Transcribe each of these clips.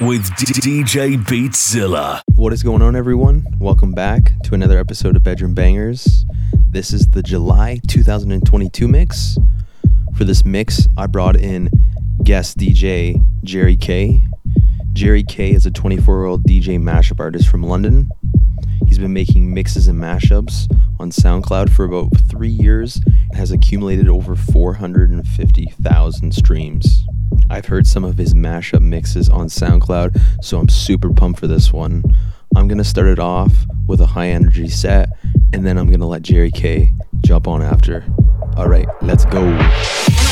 with DJ Beatzilla. What is going on, everyone? Welcome back to another episode of Bedroom Bangers. This is the July 2022 mix. For this mix, I brought in guest DJ Jerry K. Jerry K is a 24 year old DJ mashup artist from London. He's been making mixes and mashups on SoundCloud for about three years and has accumulated over 450,000 streams. I've heard some of his mashup mixes on SoundCloud, so I'm super pumped for this one. I'm gonna start it off with a high energy set, and then I'm gonna let Jerry K jump on after. All right, let's go.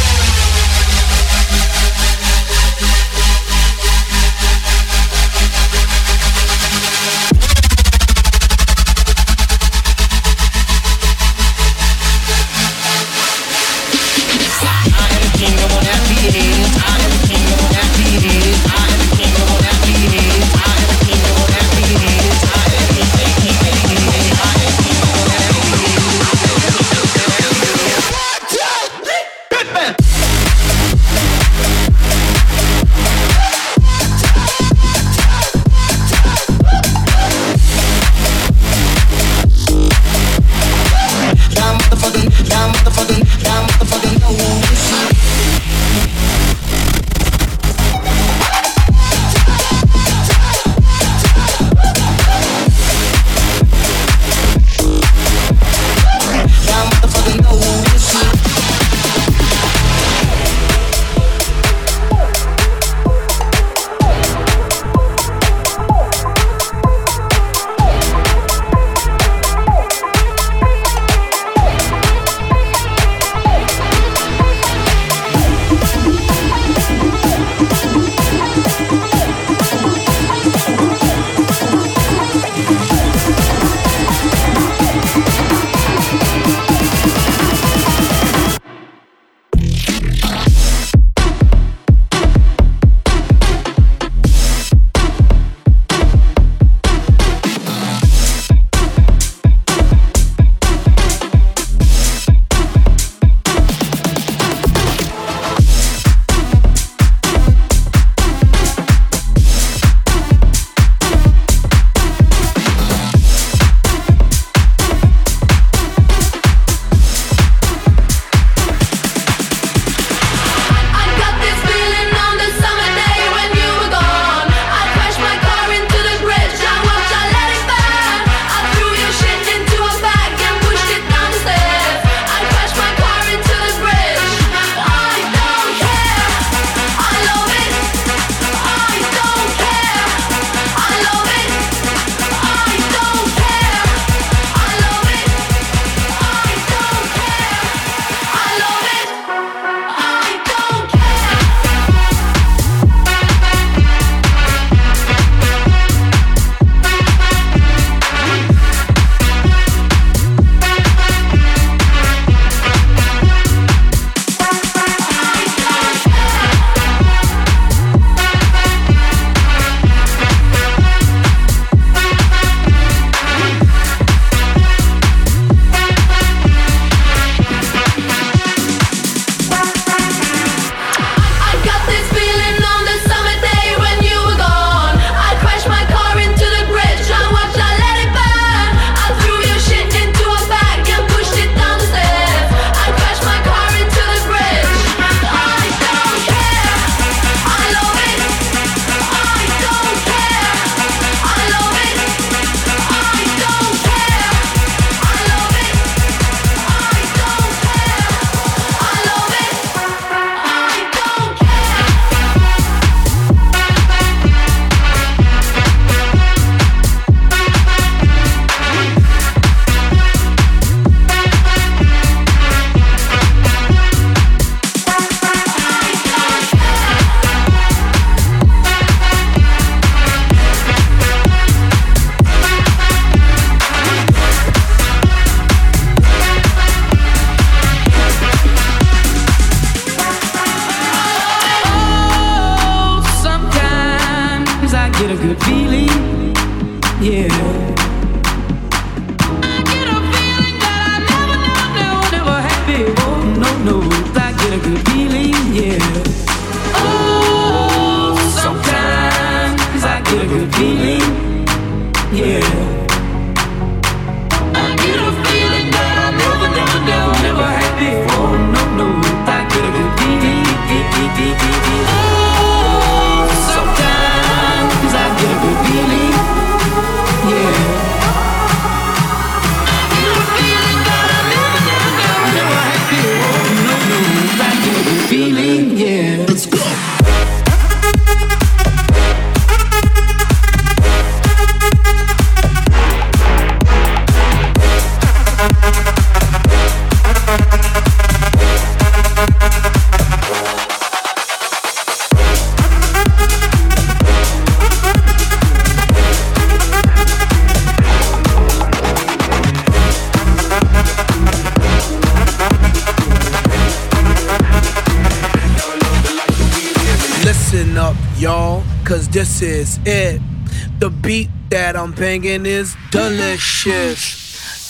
Banging is delicious.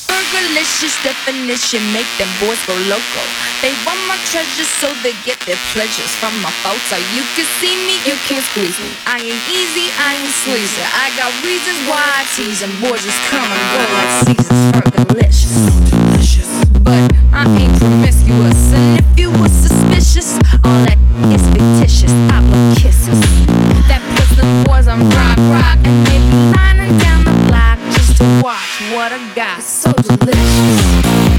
Fergalicious definition make them boys go loco. They want my treasures so they get their pleasures from my photo. You can see me, you can squeeze me. I ain't easy, I ain't sleazy. I got reasons why I tease them. Boys just come and go like seasons. delicious.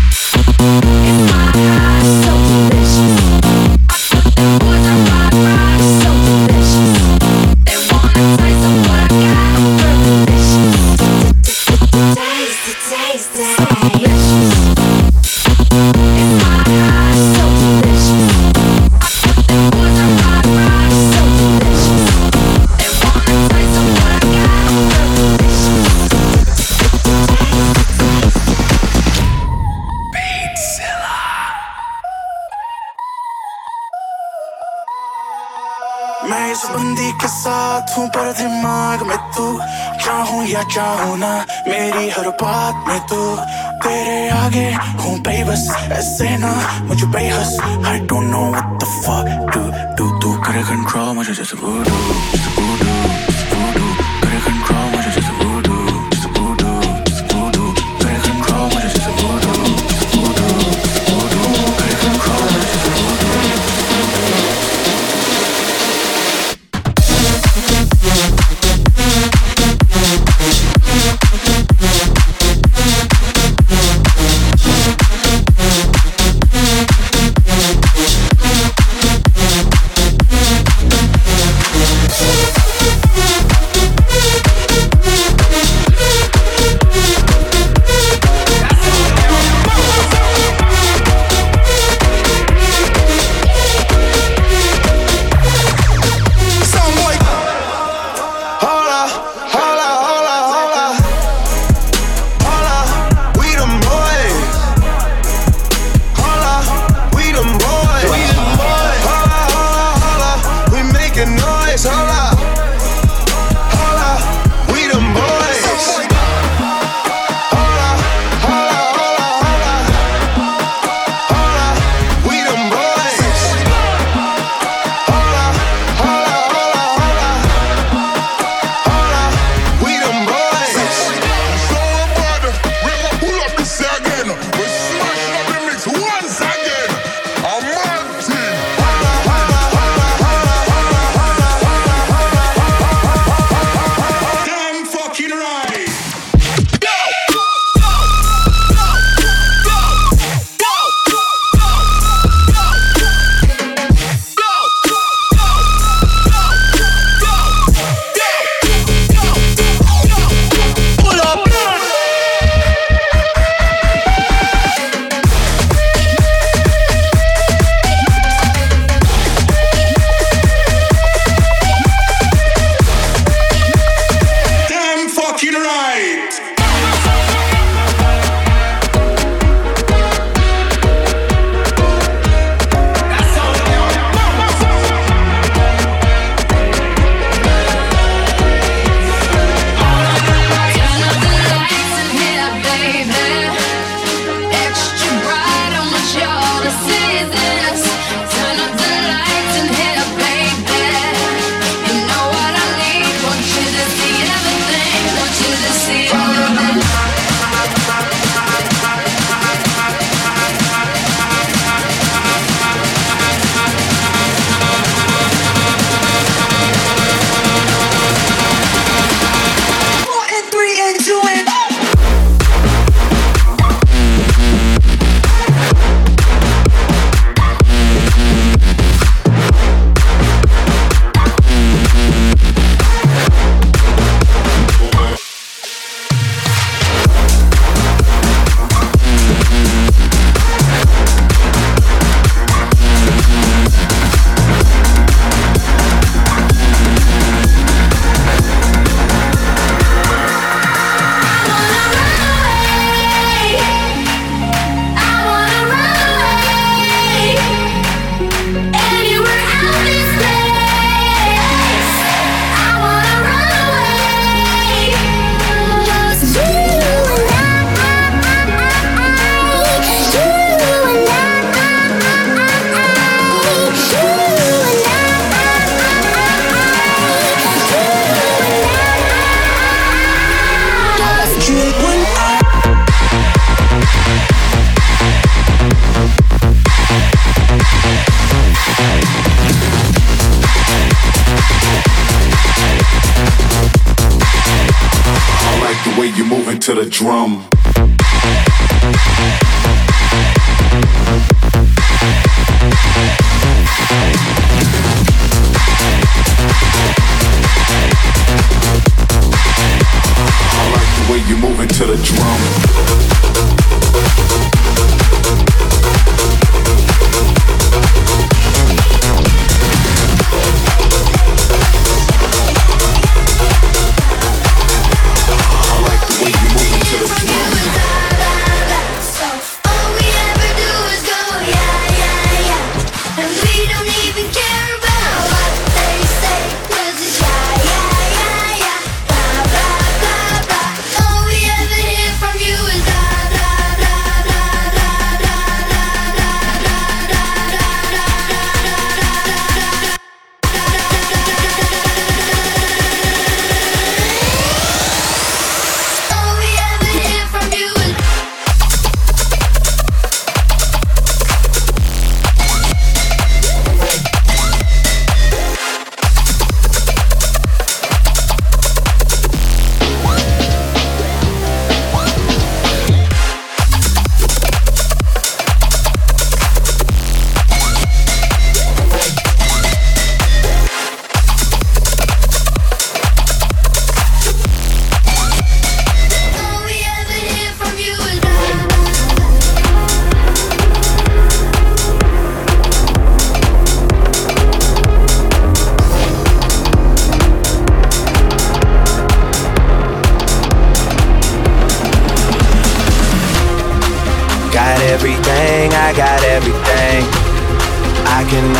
Mujhe behas I don't know what the fuck.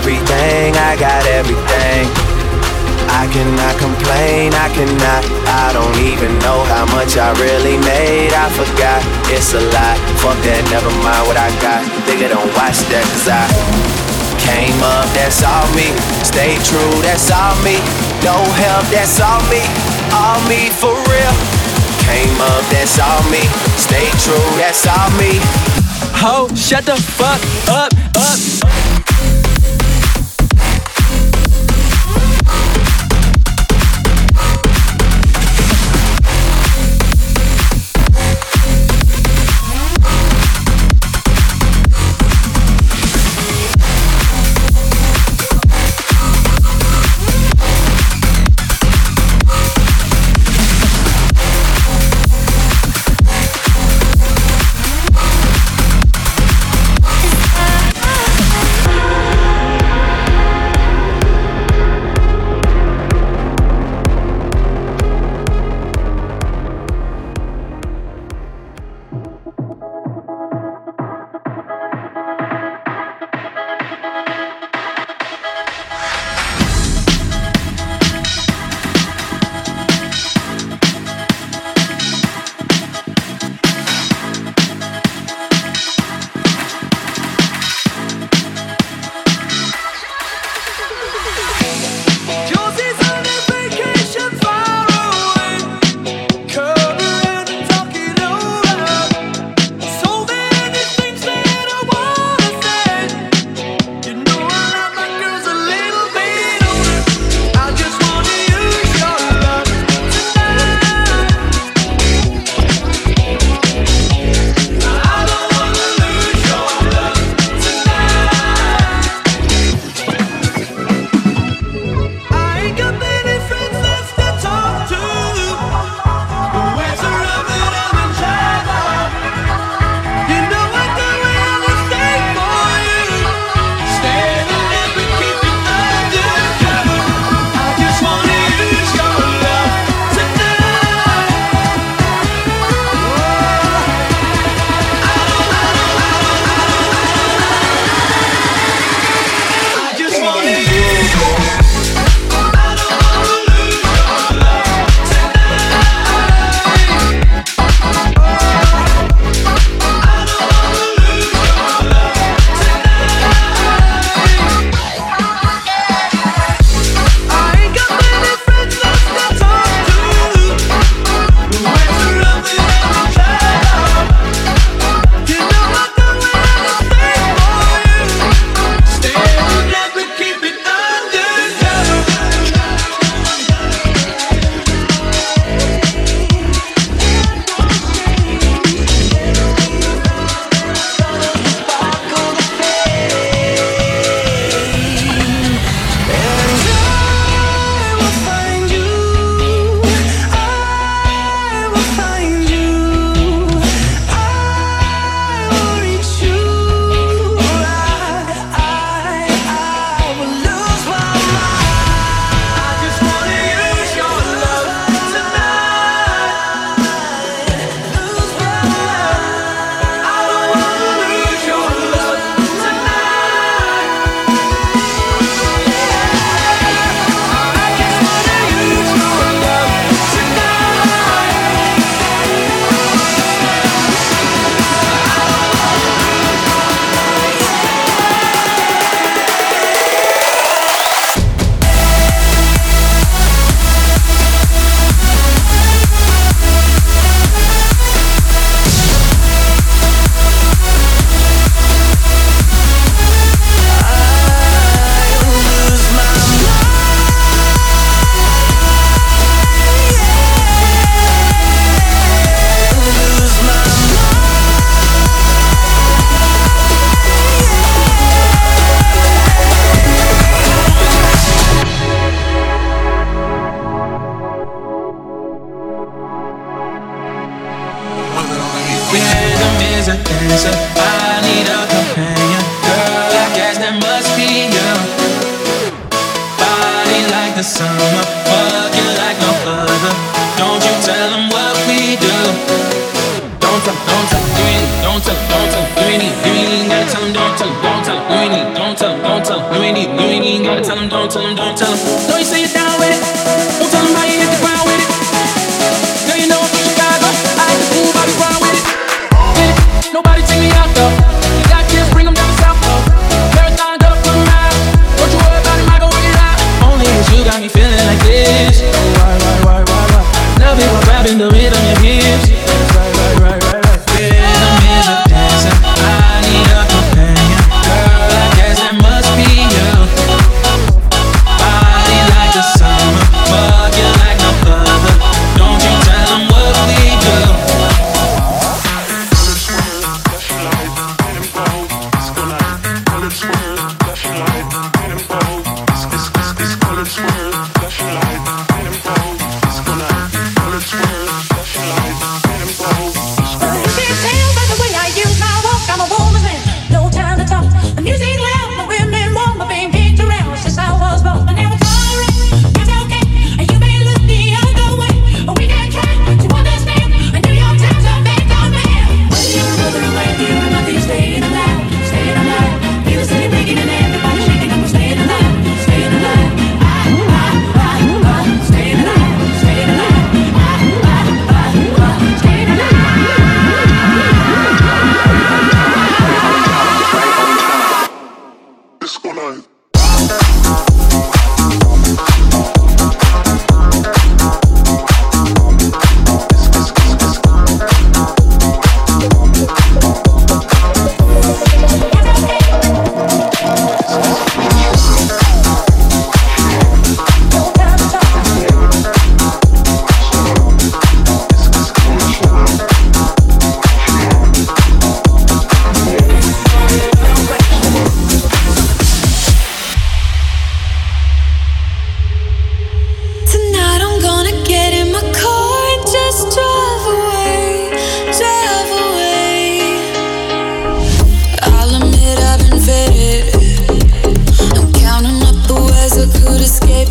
Everything, I got everything. I cannot complain, I cannot. I don't even know how much I really made. I forgot, it's a lot. Fuck that, never mind what I got. Nigga, don't watch that, cause I came up, that's all me. Stay true, that's all me. No help, that's all me. All me for real. Came up, that's all me. Stay true, that's all me. Ho, shut the fuck up, up. It's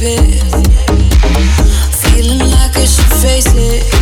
escape. Feeling like I should face it.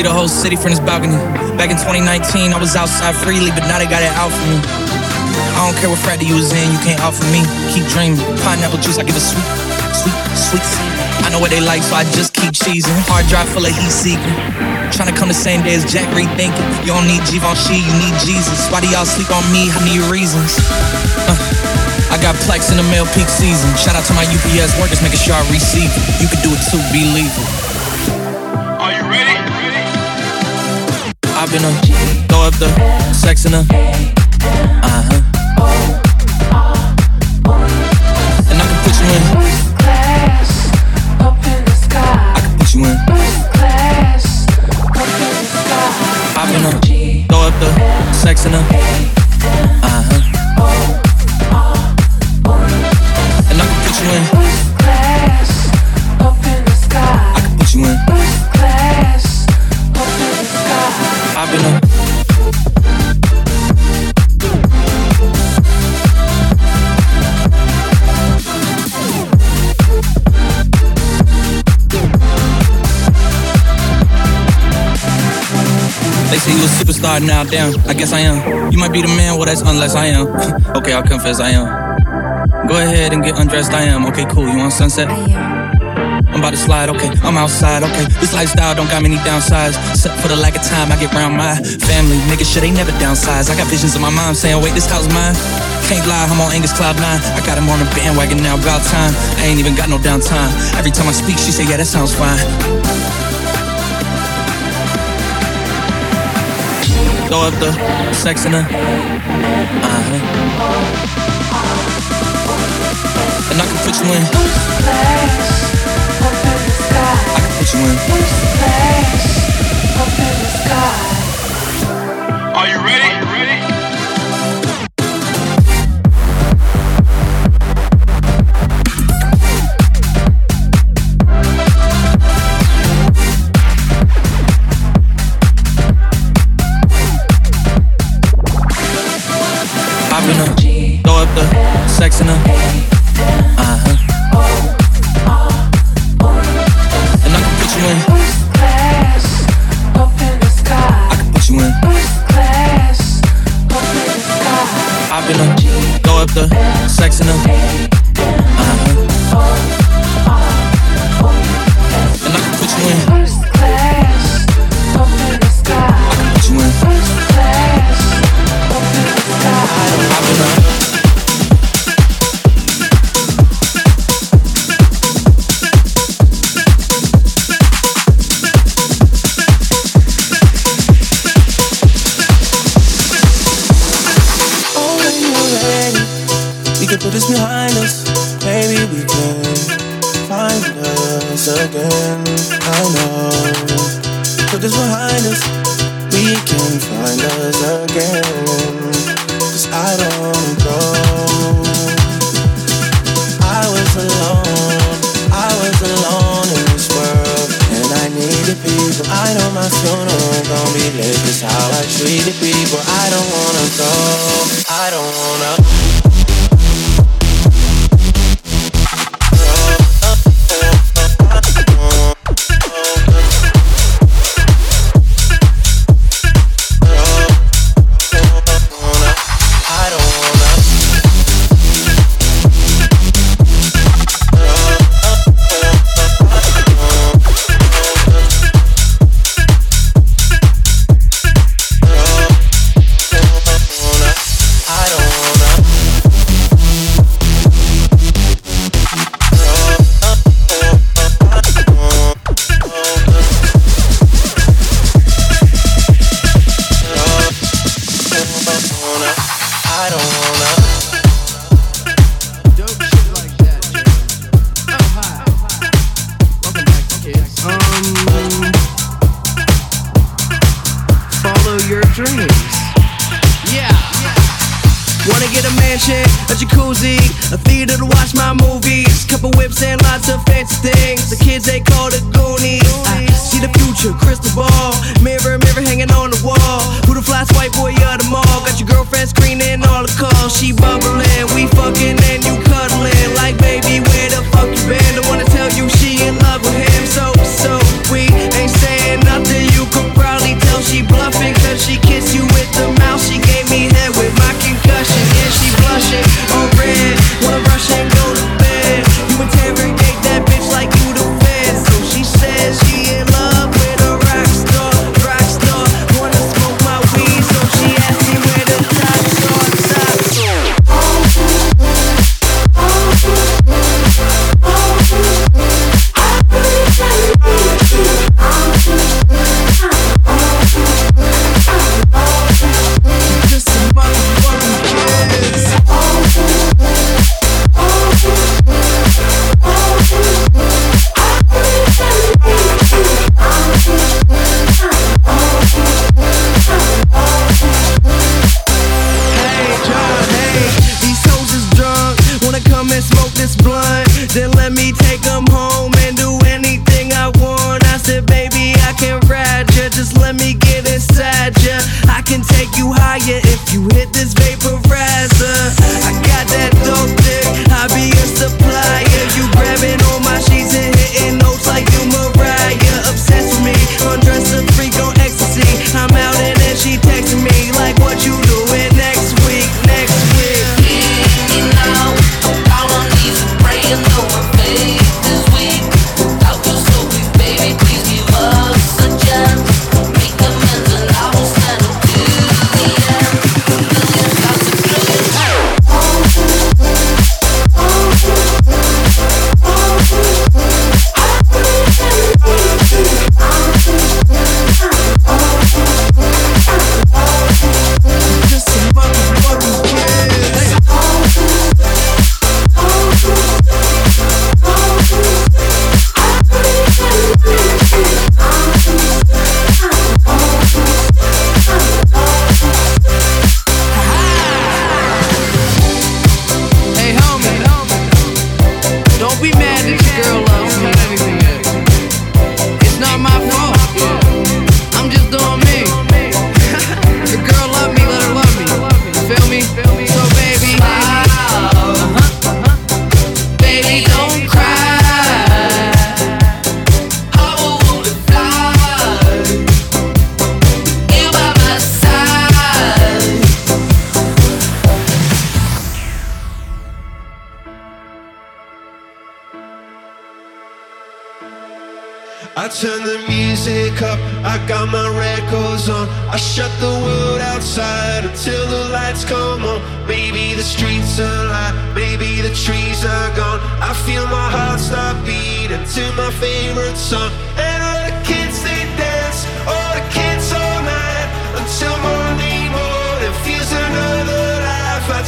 See the whole city from this balcony. Back in 2019, I was outside freely, but now they got it out for me. I don't care what Friday you was in, you can't offer me. Keep dreaming. Pineapple juice, I give a sweet, sweet, sweet seed. I know what they like, so I just keep cheesing. Hard drive full of heat seeking. Trying to come the same day as Jack rethinking. You don't need Givenchy, you need Jesus. Why do y'all sleep on me? I need reasons. Uh, I got plex in the mail peak season. Shout out to my UPS workers, making sure I receive it. You can do it too, believe it. Throw up the sex in a uh huh. And I can put you in. Class up in the sky I can put you in. A class up in the sky. Throw up the sex in a uh huh. They say you a superstar now, damn. I guess I am. You might be the man, well that's unless I am. okay, I'll confess I am. Go ahead and get undressed, I am. Okay, cool. You want sunset? I'm I'm about to slide, okay. I'm outside, okay. This lifestyle don't got many downsides. Except for the lack of time I get around my family. Nigga, shit ain't never downsize. I got visions of my mom saying, wait, this house mine. Can't lie, I'm on Angus Cloud 9. I got him on the bandwagon now, about time. I ain't even got no downtime. Every time I speak, she say, yeah, that sounds fine. Throw up the sex in her. Uh huh. And I can put you in. I can put you in. Are you ready? Are you ready? I've throw up the sex in her.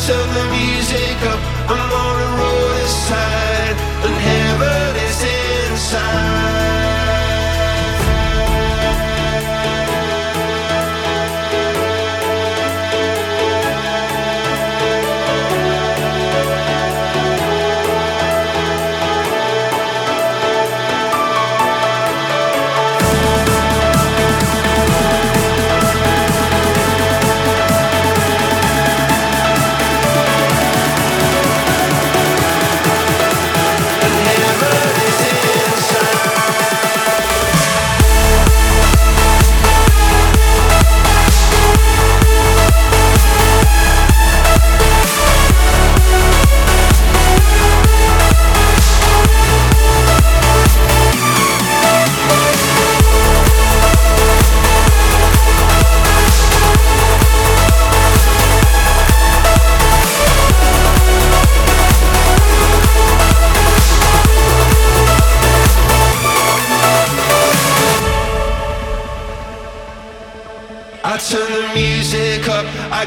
turn the music up. I'm on a roll this side, and heaven is inside.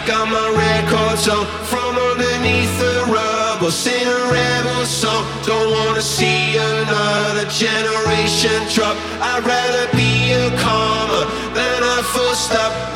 got my records on from underneath the rubble. Sing a rebel song. Don't wanna see another generation drop. I'd rather be a karma than a full stop.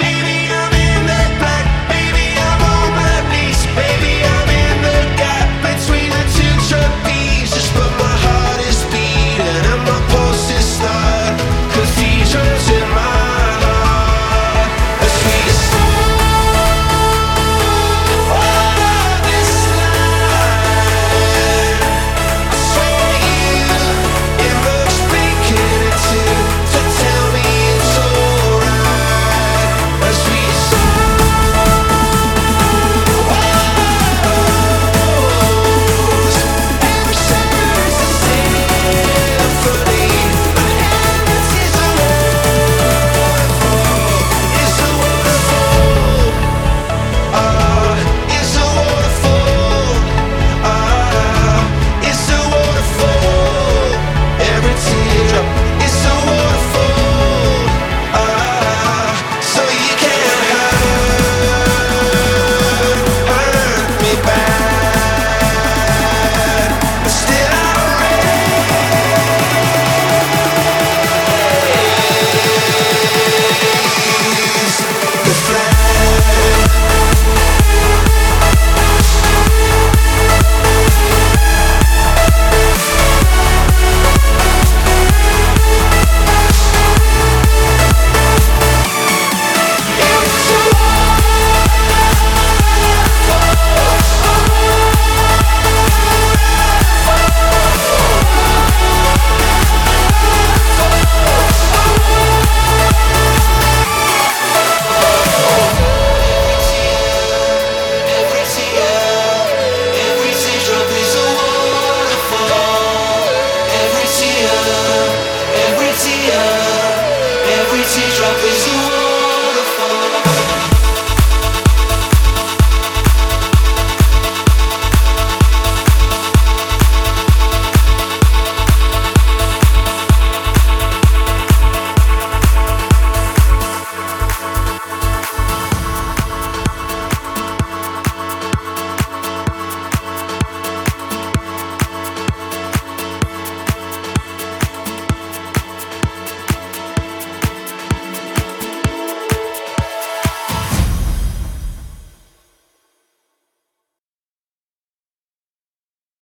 the flag.